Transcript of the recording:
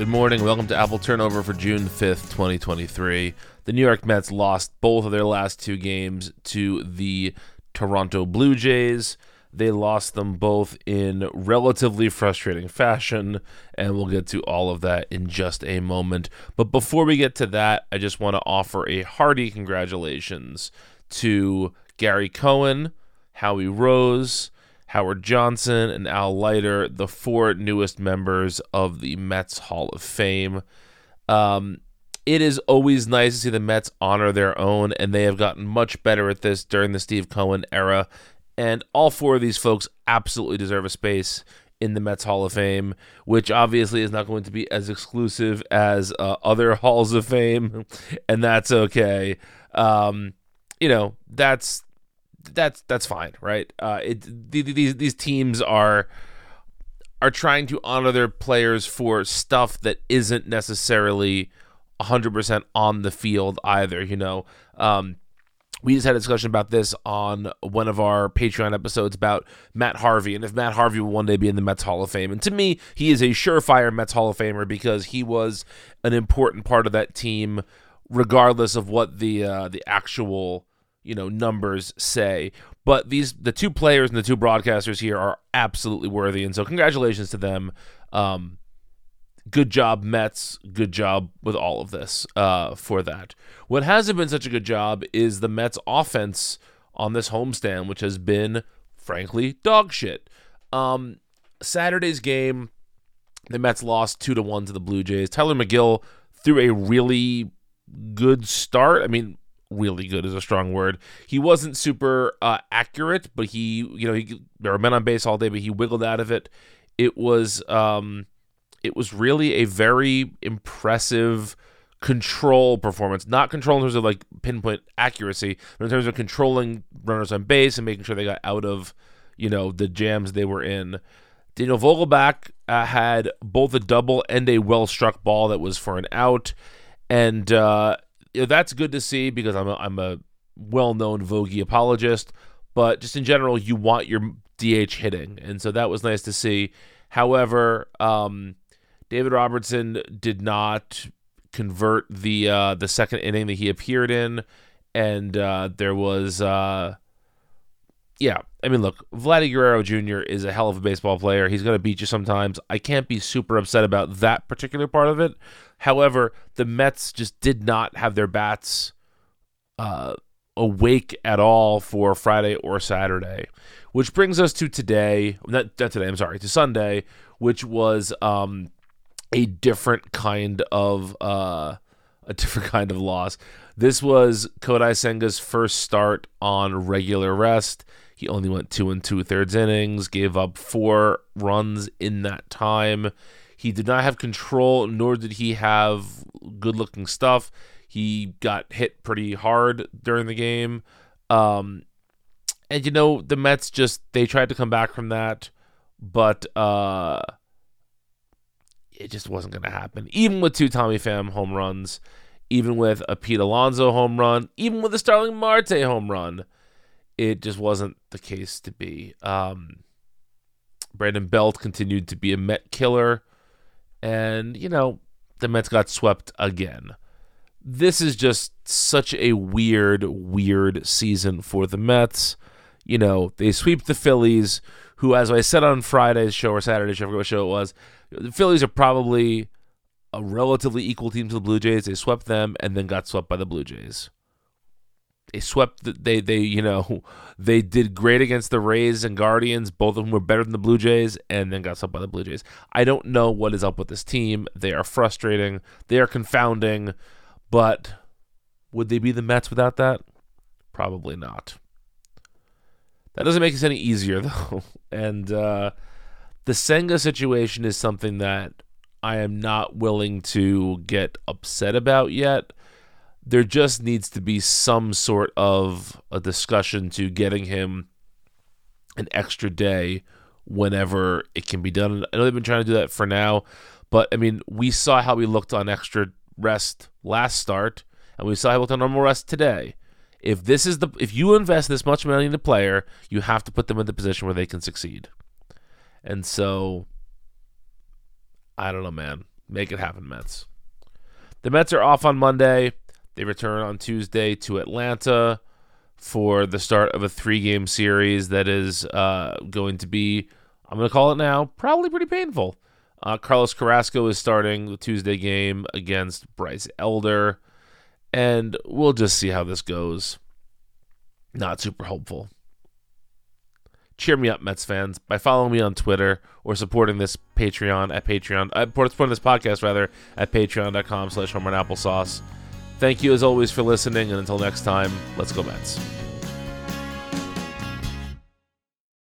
Good morning. Welcome to Apple Turnover for June 5th, 2023. The New York Mets lost both of their last two games to the Toronto Blue Jays. They lost them both in relatively frustrating fashion, and we'll get to all of that in just a moment. But before we get to that, I just want to offer a hearty congratulations to Gary Cohen, Howie Rose, Howard Johnson, and Al Leiter, the four newest members of the Mets Hall of Fame. Um, it is always nice to see the Mets honor their own, and they have gotten much better at this during the Steve Cohen era. And all four of these folks absolutely deserve a space in the Mets Hall of Fame, which obviously is not going to be as exclusive as uh, other halls of fame, and that's okay. Um, you know, that's that's that's fine, right? Uh, it these these teams are are trying to honor their players for stuff that isn't necessarily 100% on the field either, you know. Um, we just had a discussion about this on one of our Patreon episodes about Matt Harvey and if Matt Harvey will one day be in the Mets Hall of Fame. And to me, he is a surefire Mets Hall of Famer because he was an important part of that team, regardless of what the uh, the actual you know numbers say. But these the two players and the two broadcasters here are absolutely worthy. And so congratulations to them. Um, good job mets. Good job with all of this uh, for that. What hasn't been such a good job is the mets offense on this homestand which has been frankly dog shit. Um, saturday's game the mets lost two to one to the blue jays. Tylor Megill threw a really good start. I mean really good is a strong word. He wasn't super uh, accurate, but he, you know, he, there were men on base all day, but he wiggled out of it. It was, um, it was really a very impressive control performance. Not control in terms of like pinpoint accuracy, but in terms of controlling runners on base and making sure they got out of, you know, the jams they were in. Daniel Vogelbach uh, had both a double and a well struck ball that was for an out. And, uh, you know, that's good to see because I'm a, I'm a well-known Vogie apologist, but just in general, you want your DH hitting, and so that was nice to see. However, um, David Robertson did not convert the uh, the second inning that he appeared in, and uh, there was uh, yeah. I mean, look, Vladdy Guerrero Jr. is a hell of a baseball player. He's going to beat you sometimes. I can't be super upset about that particular part of it. However, the Mets just did not have their bats uh, awake at all for Friday or Saturday, which brings us to today. Not, not today. I'm sorry, to Sunday, which was um, a different kind of uh, a different kind of loss. This was Kodai Senga's first start on regular rest. He only went two and two thirds innings, gave up four runs in that time. He did not have control, nor did he have good looking stuff. He got hit pretty hard during the game. Um, and you know, the Mets just they tried to come back from that, but uh it just wasn't gonna happen. Even with two Tommy Pham home runs, even with a Pete Alonso home run, even with a Starling Marte home run, it just wasn't the case to be. Um Brandon Belt continued to be a Met killer. And, you know, the Mets got swept again. this is just such a weird, weird season for the Mets. You know, they sweep the Phillies, who, as I said on Friday's show or Saturday's show, I forget what show it was, the Phillies are probably a relatively equal team to the Blue Jays. They swept them and then got swept by the Blue Jays. They swept. The, they they you know they did great against the Rays and Guardians. Both of them were better than the Blue Jays, and then got swept by the Blue Jays. I don't know what is up with this team. They are frustrating. They are confounding. But would they be the Mets without that? Probably not. That doesn't make it any easier though. And uh, the Senga situation is something that I am not willing to get upset about yet. There just needs to be some sort of a discussion to getting him an extra day whenever it can be done. I know they've been trying to do that for now, but I mean, we saw how we looked on extra rest last start, and we saw how we looked on normal rest today. If this is the if you invest this much money in a player, you have to put them in the position where they can succeed. And so I don't know, man. Make it happen, Mets. The Mets are off on Monday. They return on Tuesday to Atlanta for the start of a three game series that is uh, going to be, I'm going to call it now, probably pretty painful. Uh, Carlos Carrasco is starting the Tuesday game against Bryce Elder, and we'll just see how this goes. Not super hopeful cheer me up, Mets fans, by following me on Twitter or supporting this Patreon at Patreon, uh, supporting this podcast rather at patreon.com slash home run applesauce. Thank you as always for listening, and until next time, let's go Mets.